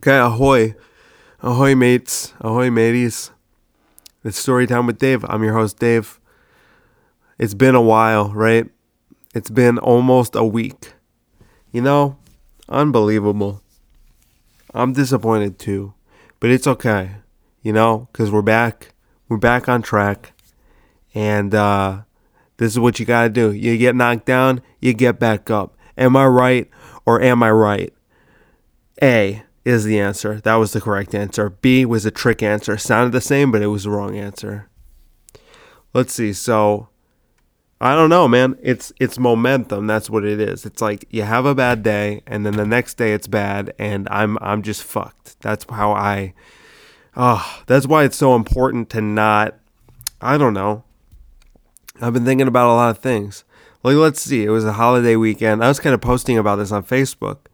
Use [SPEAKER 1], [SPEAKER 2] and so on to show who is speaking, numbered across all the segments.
[SPEAKER 1] Okay, ahoy. Ahoy, mates. Ahoy, mateys. It's story time with Dave. I'm your host, Dave. It's been a while, right? It's been almost a week. You know, unbelievable. I'm disappointed too, but it's okay, you know, because we're back. We're back on track. And uh, this is what you got to do. You get knocked down, you get back up. Am I right or am I right? A is the answer. That was the correct answer. B was a trick answer. Sounded the same, but it was the wrong answer. Let's see. So I don't know, man. It's it's momentum. That's what it is. It's like you have a bad day and then the next day it's bad and I'm I'm just fucked. That's how I Oh, that's why it's so important to not I don't know. I've been thinking about a lot of things. Like let's see, it was a holiday weekend. I was kind of posting about this on Facebook.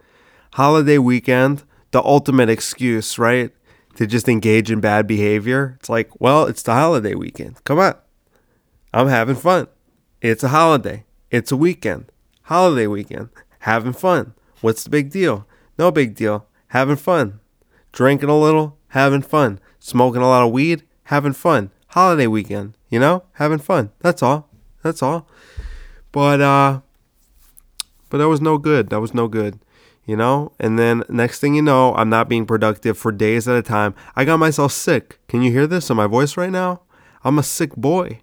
[SPEAKER 1] Holiday weekend, the ultimate excuse, right? To just engage in bad behavior. It's like, well, it's the holiday weekend. Come on. I'm having fun. It's a holiday. It's a weekend. Holiday weekend. Having fun. What's the big deal? No big deal. Having fun. Drinking a little, having fun. Smoking a lot of weed, having fun. Holiday weekend, you know? Having fun. That's all. That's all. But uh but that was no good. That was no good you know? And then next thing you know, I'm not being productive for days at a time. I got myself sick. Can you hear this in my voice right now? I'm a sick boy.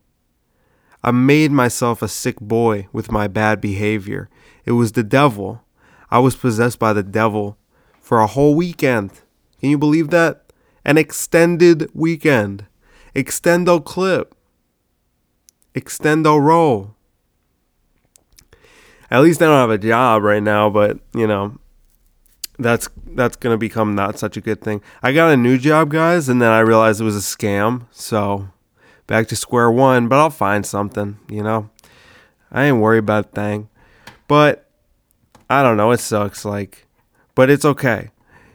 [SPEAKER 1] I made myself a sick boy with my bad behavior. It was the devil. I was possessed by the devil for a whole weekend. Can you believe that? An extended weekend. Extendo clip. Extendo roll. At least I don't have a job right now, but you know, that's that's gonna become not such a good thing. I got a new job, guys, and then I realized it was a scam. So back to square one, but I'll find something, you know. I ain't worried about a thing. But I don't know, it sucks, like but it's okay.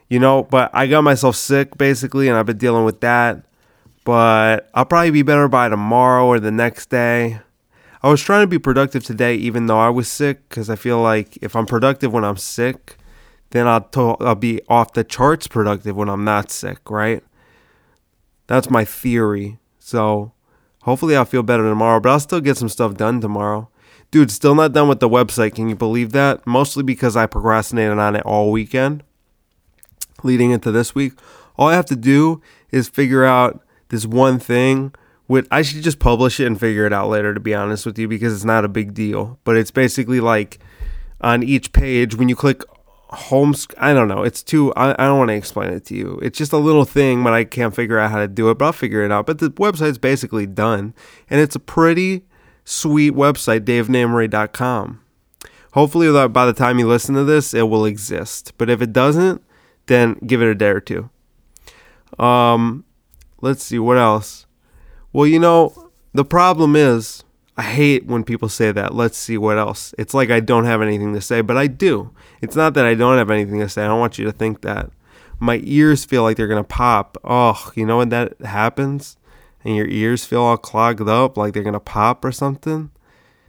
[SPEAKER 1] You know, but I got myself sick basically and I've been dealing with that. But I'll probably be better by tomorrow or the next day. I was trying to be productive today even though I was sick because I feel like if I'm productive when I'm sick, then I'll, to- I'll be off the charts productive when I'm not sick, right? That's my theory. So hopefully I'll feel better tomorrow, but I'll still get some stuff done tomorrow. Dude, still not done with the website. Can you believe that? Mostly because I procrastinated on it all weekend leading into this week. All I have to do is figure out this one thing. With I should just publish it and figure it out later to be honest with you because it's not a big deal. But it's basically like on each page when you click home i don't know. It's too I, I don't want to explain it to you. It's just a little thing but i can't figure out how to do it but i'll figure it out. But the website's basically done and it's a pretty sweet website davenamery.com hopefully by the time you listen to this it will exist. But if it doesn't then give it a day or two. Um let's see what else? Well you know the problem is I hate when people say that. Let's see what else. It's like I don't have anything to say, but I do. It's not that I don't have anything to say. I don't want you to think that. My ears feel like they're going to pop. Oh, you know when that happens? And your ears feel all clogged up like they're going to pop or something?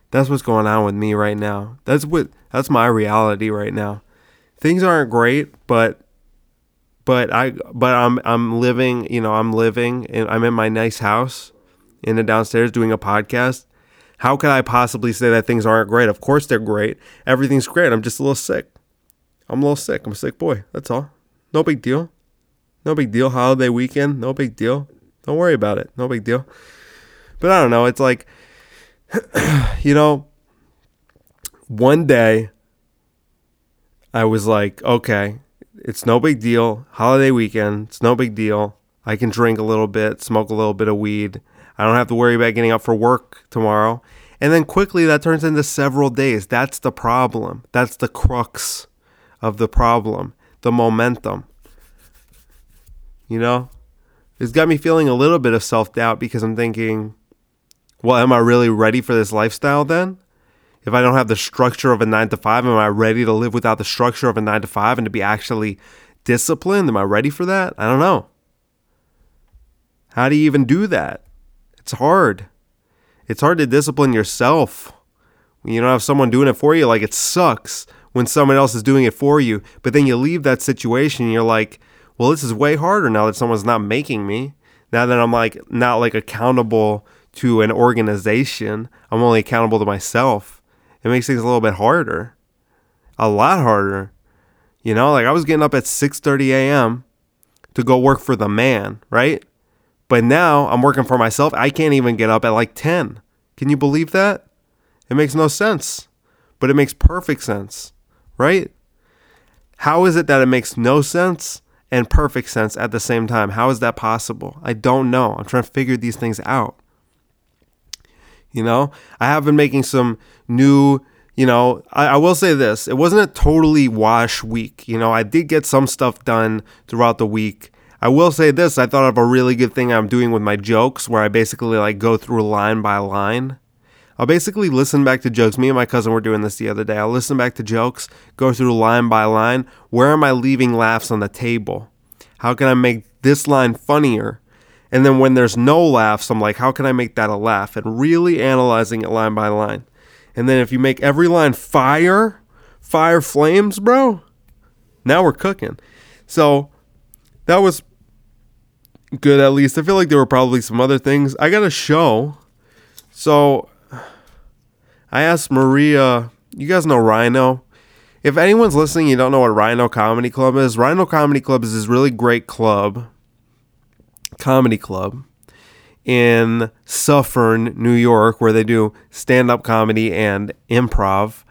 [SPEAKER 1] That's what's going on with me right now. That's what that's my reality right now. Things aren't great, but but I but I'm I'm living, you know, I'm living and I'm in my nice house in the downstairs doing a podcast how could I possibly say that things aren't great? Of course they're great. Everything's great. I'm just a little sick. I'm a little sick. I'm a sick boy. That's all. No big deal. No big deal. Holiday weekend. No big deal. Don't worry about it. No big deal. But I don't know. It's like, you know, one day I was like, okay, it's no big deal. Holiday weekend. It's no big deal. I can drink a little bit, smoke a little bit of weed. I don't have to worry about getting up for work tomorrow. And then quickly that turns into several days. That's the problem. That's the crux of the problem, the momentum. You know? It's got me feeling a little bit of self doubt because I'm thinking, well, am I really ready for this lifestyle then? If I don't have the structure of a nine to five, am I ready to live without the structure of a nine to five and to be actually disciplined? Am I ready for that? I don't know. How do you even do that? It's hard. It's hard to discipline yourself. When you don't have someone doing it for you, like it sucks when someone else is doing it for you. But then you leave that situation and you're like, well, this is way harder now that someone's not making me. Now that I'm like not like accountable to an organization, I'm only accountable to myself. It makes things a little bit harder. A lot harder. You know, like I was getting up at 6:30 a.m. to go work for the man, right? But now I'm working for myself. I can't even get up at like 10. Can you believe that? It makes no sense. But it makes perfect sense, right? How is it that it makes no sense and perfect sense at the same time? How is that possible? I don't know. I'm trying to figure these things out. You know, I have been making some new, you know, I, I, will say this it wasn't a totally wash week. You know, I did get some stuff done throughout the week. I will say this I thought of a really good thing I'm doing with my jokes where I basically like go through line by line. I'll basically listen back to jokes. Me and my cousin were doing this the other day. I'll listen back to jokes, go through line by line. Where am I leaving laughs on the table? How can I make this line funnier? And then when there's no laughs, I'm like, how can I make that a laugh? And really analyzing it line by line. And then if you make every line fire, fire flames, bro, now we're cooking. So that was good at least. I feel like there were probably some other things. I got a show. So I asked Maria, you guys know Rhino? If anyone's listening, you don't know what Rhino Comedy Club is. Rhino Comedy Club is this really great club comedy club in Suffern, New York, where they do stand up comedy and improv.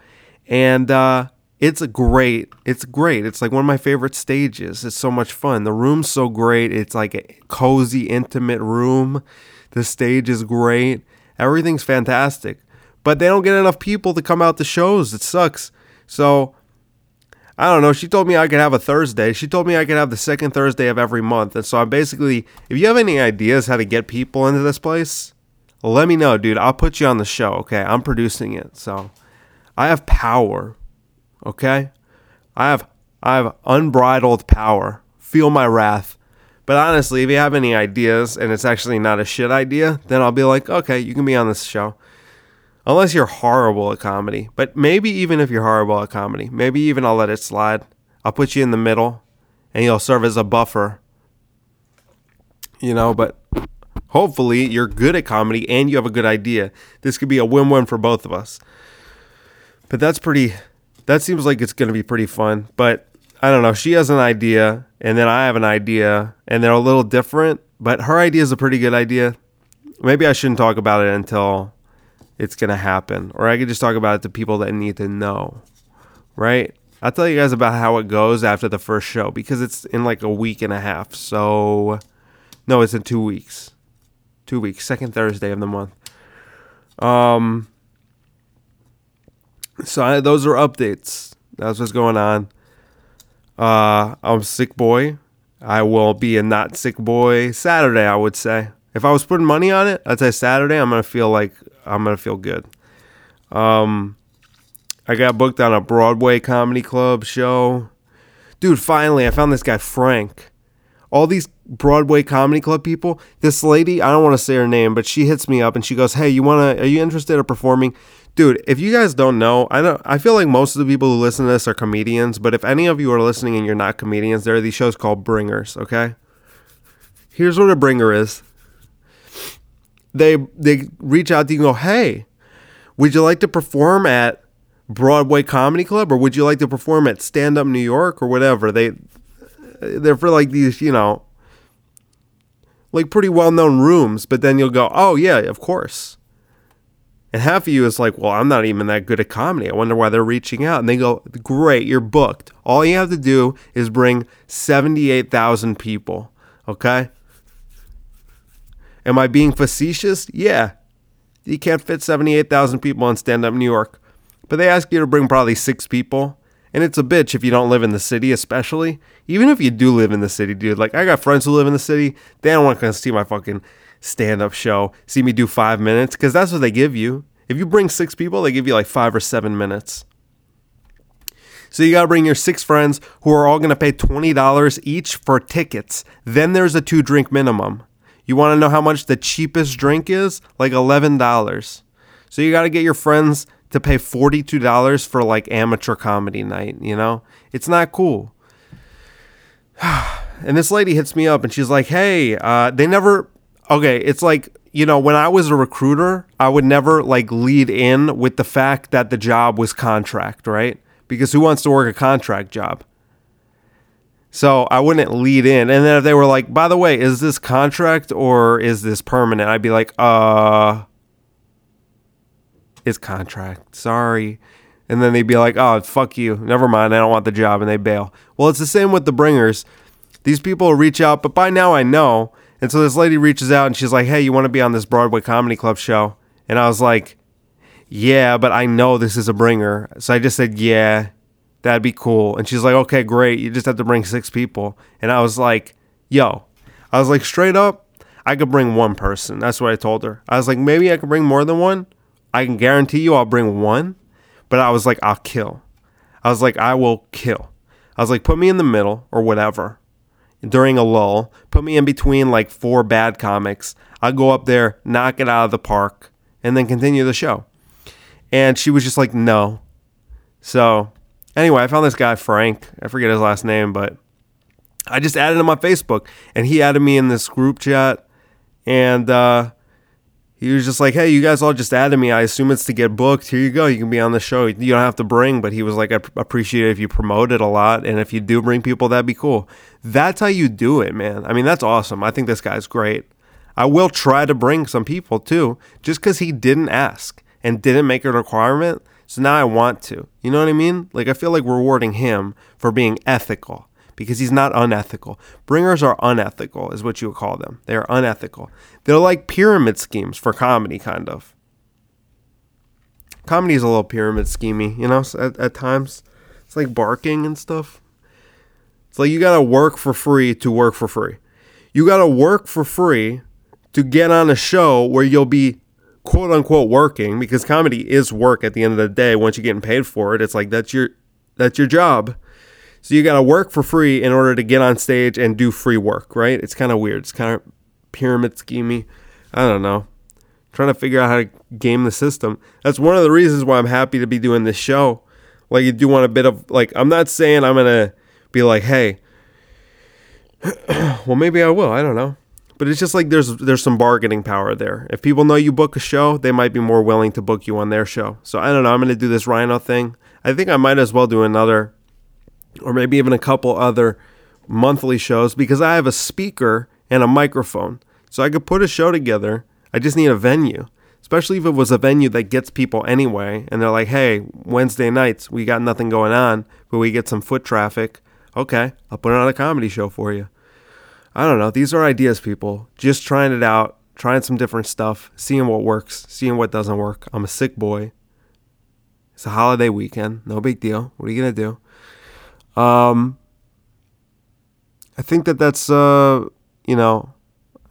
[SPEAKER 1] And uh, it's great. It's great. It's like one of my favorite stages. It's so much fun. The room's so great. It's like a cozy, intimate room. The stage is great. Everything's fantastic. But they don't get enough people to come out to shows. It sucks. So I don't know. She told me I could have a Thursday. She told me I could have the second Thursday of every month. And so I'm basically, if you have any ideas how to get people into this place, let me know, dude. I'll put you on the show. Okay. I'm producing it. So I have power. Okay. I have, I have unbridled power. Feel my wrath. But honestly, if you have any ideas and it's actually not a shit idea, then I'll be like, okay, you can be on this show. Unless you're horrible at comedy. But maybe even if you're horrible at comedy, maybe even I'll let it slide. I'll put you in the middle and you'll serve as a buffer. You know, but hopefully you're good at comedy and you have a good idea. This could be a win win for both of us. But that's pretty, that seems like it's going to be pretty fun. But I don't know. She has an idea and then I have an idea and they're a little different. But her idea is a pretty good idea. Maybe I shouldn't talk about it until it's going to happen. Or I could just talk about it to people that need to know, right? I'll tell you guys about how it goes after the first show because it's in like a week and a half. So, no, it's in two weeks. Two weeks, second Thursday of the month. Um, so I, those are updates. That's what's going on. Uh, I'm sick boy. I will be a not sick boy Saturday, I would say. If I was putting money on it, I'd say Saturday. I'm gonna feel like I'm gonna feel good. Um, I got booked on a Broadway comedy club show. Dude, finally, I found this guy Frank. All these Broadway comedy club people. This lady, I don't want to say her name, but she hits me up and she goes, "Hey, you wanna? Are you interested in performing?" Dude, if you guys don't know, I know I feel like most of the people who listen to this are comedians, but if any of you are listening and you're not comedians, there are these shows called bringers, okay? Here's what a bringer is they they reach out to you and go, "Hey, would you like to perform at Broadway Comedy Club, or would you like to perform at Stand Up New York, or whatever?" They they're for like these, you know, like pretty well known rooms. But then you'll go, "Oh yeah, of course." And half of you is like, well, I'm not even that good at comedy. I wonder why they're reaching out. And they go, great, you're booked. All you have to do is bring 78,000 people. Okay? Am I being facetious? Yeah. You can't fit 78,000 people on stand up New York. But they ask you to bring probably six people. And it's a bitch if you don't live in the city, especially. Even if you do live in the city, dude. Like, I got friends who live in the city. They don't want to see my fucking stand up show, see me do five minutes, because that's what they give you. If you bring six people, they give you like five or seven minutes. So you got to bring your six friends who are all going to pay $20 each for tickets. Then there's a two drink minimum. You want to know how much the cheapest drink is? Like $11. So you got to get your friends to pay $42 for like amateur comedy night, you know? It's not cool. and this lady hits me up and she's like, "Hey, uh, they never." Okay, it's like you know when I was a recruiter, I would never like lead in with the fact that the job was contract, right? Because who wants to work a contract job? So I wouldn't lead in. And then if they were like, by the way, is this contract or is this permanent? I'd be like, uh, it's contract. Sorry. And then they'd be like, oh, fuck you. Never mind. I don't want the job. And they bail. Well, it's the same with the bringers. These people reach out, but by now I know. And so this lady reaches out and she's like, hey, you want to be on this Broadway Comedy Club show? And I was like, yeah, but I know this is a bringer. So I just said, yeah, that'd be cool. And she's like, okay, great. You just have to bring six people. And I was like, yo, I was like, straight up, I could bring one person. That's what I told her. I was like, maybe I could bring more than one. I can guarantee you I'll bring one. But I was like, I'll kill. I was like, I will kill. I was like, put me in the middle or whatever during a lull. Put me in between like four bad comics. I'll go up there, knock it out of the park, and then continue the show. And she was just like, no. So Anyway, I found this guy Frank. I forget his last name, but I just added him on Facebook, and he added me in this group chat, and uh, he was just like, "Hey, you guys all just added me. I assume it's to get booked. Here you go. You can be on the show. You don't have to bring." But he was like, "I appreciate it if you promote it a lot, and if you do bring people, that'd be cool." That's how you do it, man. I mean, that's awesome. I think this guy's great. I will try to bring some people too, just because he didn't ask and didn't make a requirement. So now I want to. You know what I mean? Like I feel like rewarding him for being ethical because he's not unethical. Bringers are unethical, is what you would call them. They are unethical. They're like pyramid schemes for comedy, kind of. Comedy is a little pyramid schemy, you know, at, at times. It's like barking and stuff. It's like you gotta work for free to work for free. You gotta work for free to get on a show where you'll be quote unquote working because comedy is work at the end of the day once you're getting paid for it it's like that's your that's your job so you got to work for free in order to get on stage and do free work right it's kind of weird it's kind of pyramid schemey. i don't know trying to figure out how to game the system that's one of the reasons why i'm happy to be doing this show like you do want a bit of like i'm not saying i'm gonna be like hey well maybe i will i don't know but it's just like there's there's some bargaining power there. If people know you book a show, they might be more willing to book you on their show. So I don't know. I'm gonna do this Rhino thing. I think I might as well do another, or maybe even a couple other monthly shows because I have a speaker and a microphone, so I could put a show together. I just need a venue, especially if it was a venue that gets people anyway, and they're like, "Hey, Wednesday nights we got nothing going on, but we get some foot traffic." Okay, I'll put on a comedy show for you. I don't know. These are ideas, people. Just trying it out, trying some different stuff, seeing what works, seeing what doesn't work. I'm a sick boy. It's a holiday weekend. No big deal. What are you going to do? Um, I think that that's, uh, you know,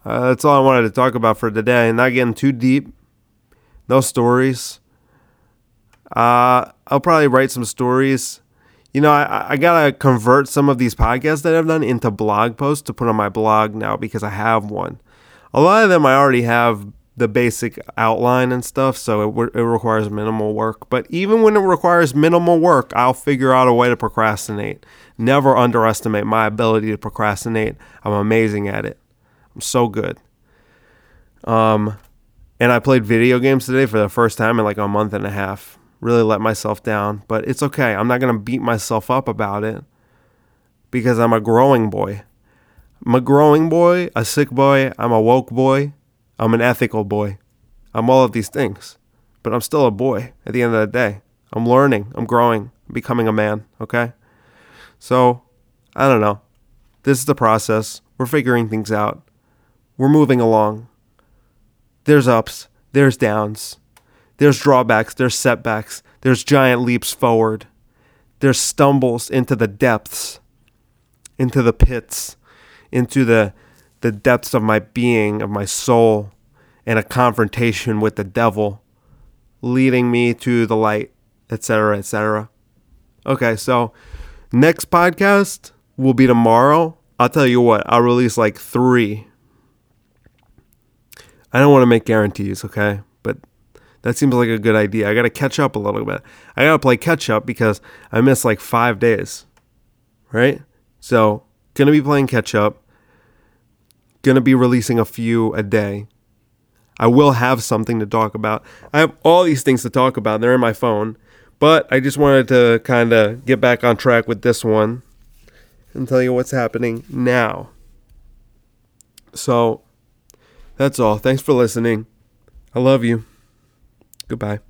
[SPEAKER 1] uh, that's all I wanted to talk about for today. Not getting too deep. No stories. Uh, I'll probably write some stories you know, I, I gotta convert some of these podcasts that I've done into blog posts to put on my blog now because I have one. A lot of them I already have the basic outline and stuff, so it, it requires minimal work. But even when it requires minimal work, I'll figure out a way to procrastinate. Never underestimate my ability to procrastinate. I'm amazing at it. I'm so good. Um, and I played video games today for the first time in like a month and a half really let myself down, but it's okay. I'm not to beat myself up about it because I'm a growing boy. I'm a growing boy, a sick boy, I'm a woke boy, I'm an ethical boy. I'm all of these things, but I'm still a boy at the end of the day. I'm learning, I'm growing, I'm becoming a man, okay? So, I don't know. This is the process. We're figuring things out. We're moving along. There's ups, there's downs. There's drawbacks, there's setbacks, there's giant leaps forward, there's stumbles into the depths, into the pits, into the the depths of my being, of my soul, and a confrontation with the devil, leading me to the light, etc., etc. Okay, so next podcast will be tomorrow. I'll tell you what, I'll release like three. I don't want to make guarantees, okay? But that seems like a good idea. I got to catch up a little bit. I got to play catch up because I missed like five days, right? So Gonna be playing catch up. Gonna be releasing a few a day. I will have something to talk about. I have all these things to talk about. They're in my phone. But I just wanted to kind of get back on track with this one and tell you what's happening now. So that's all. Thanks for listening. I love you. Goodbye.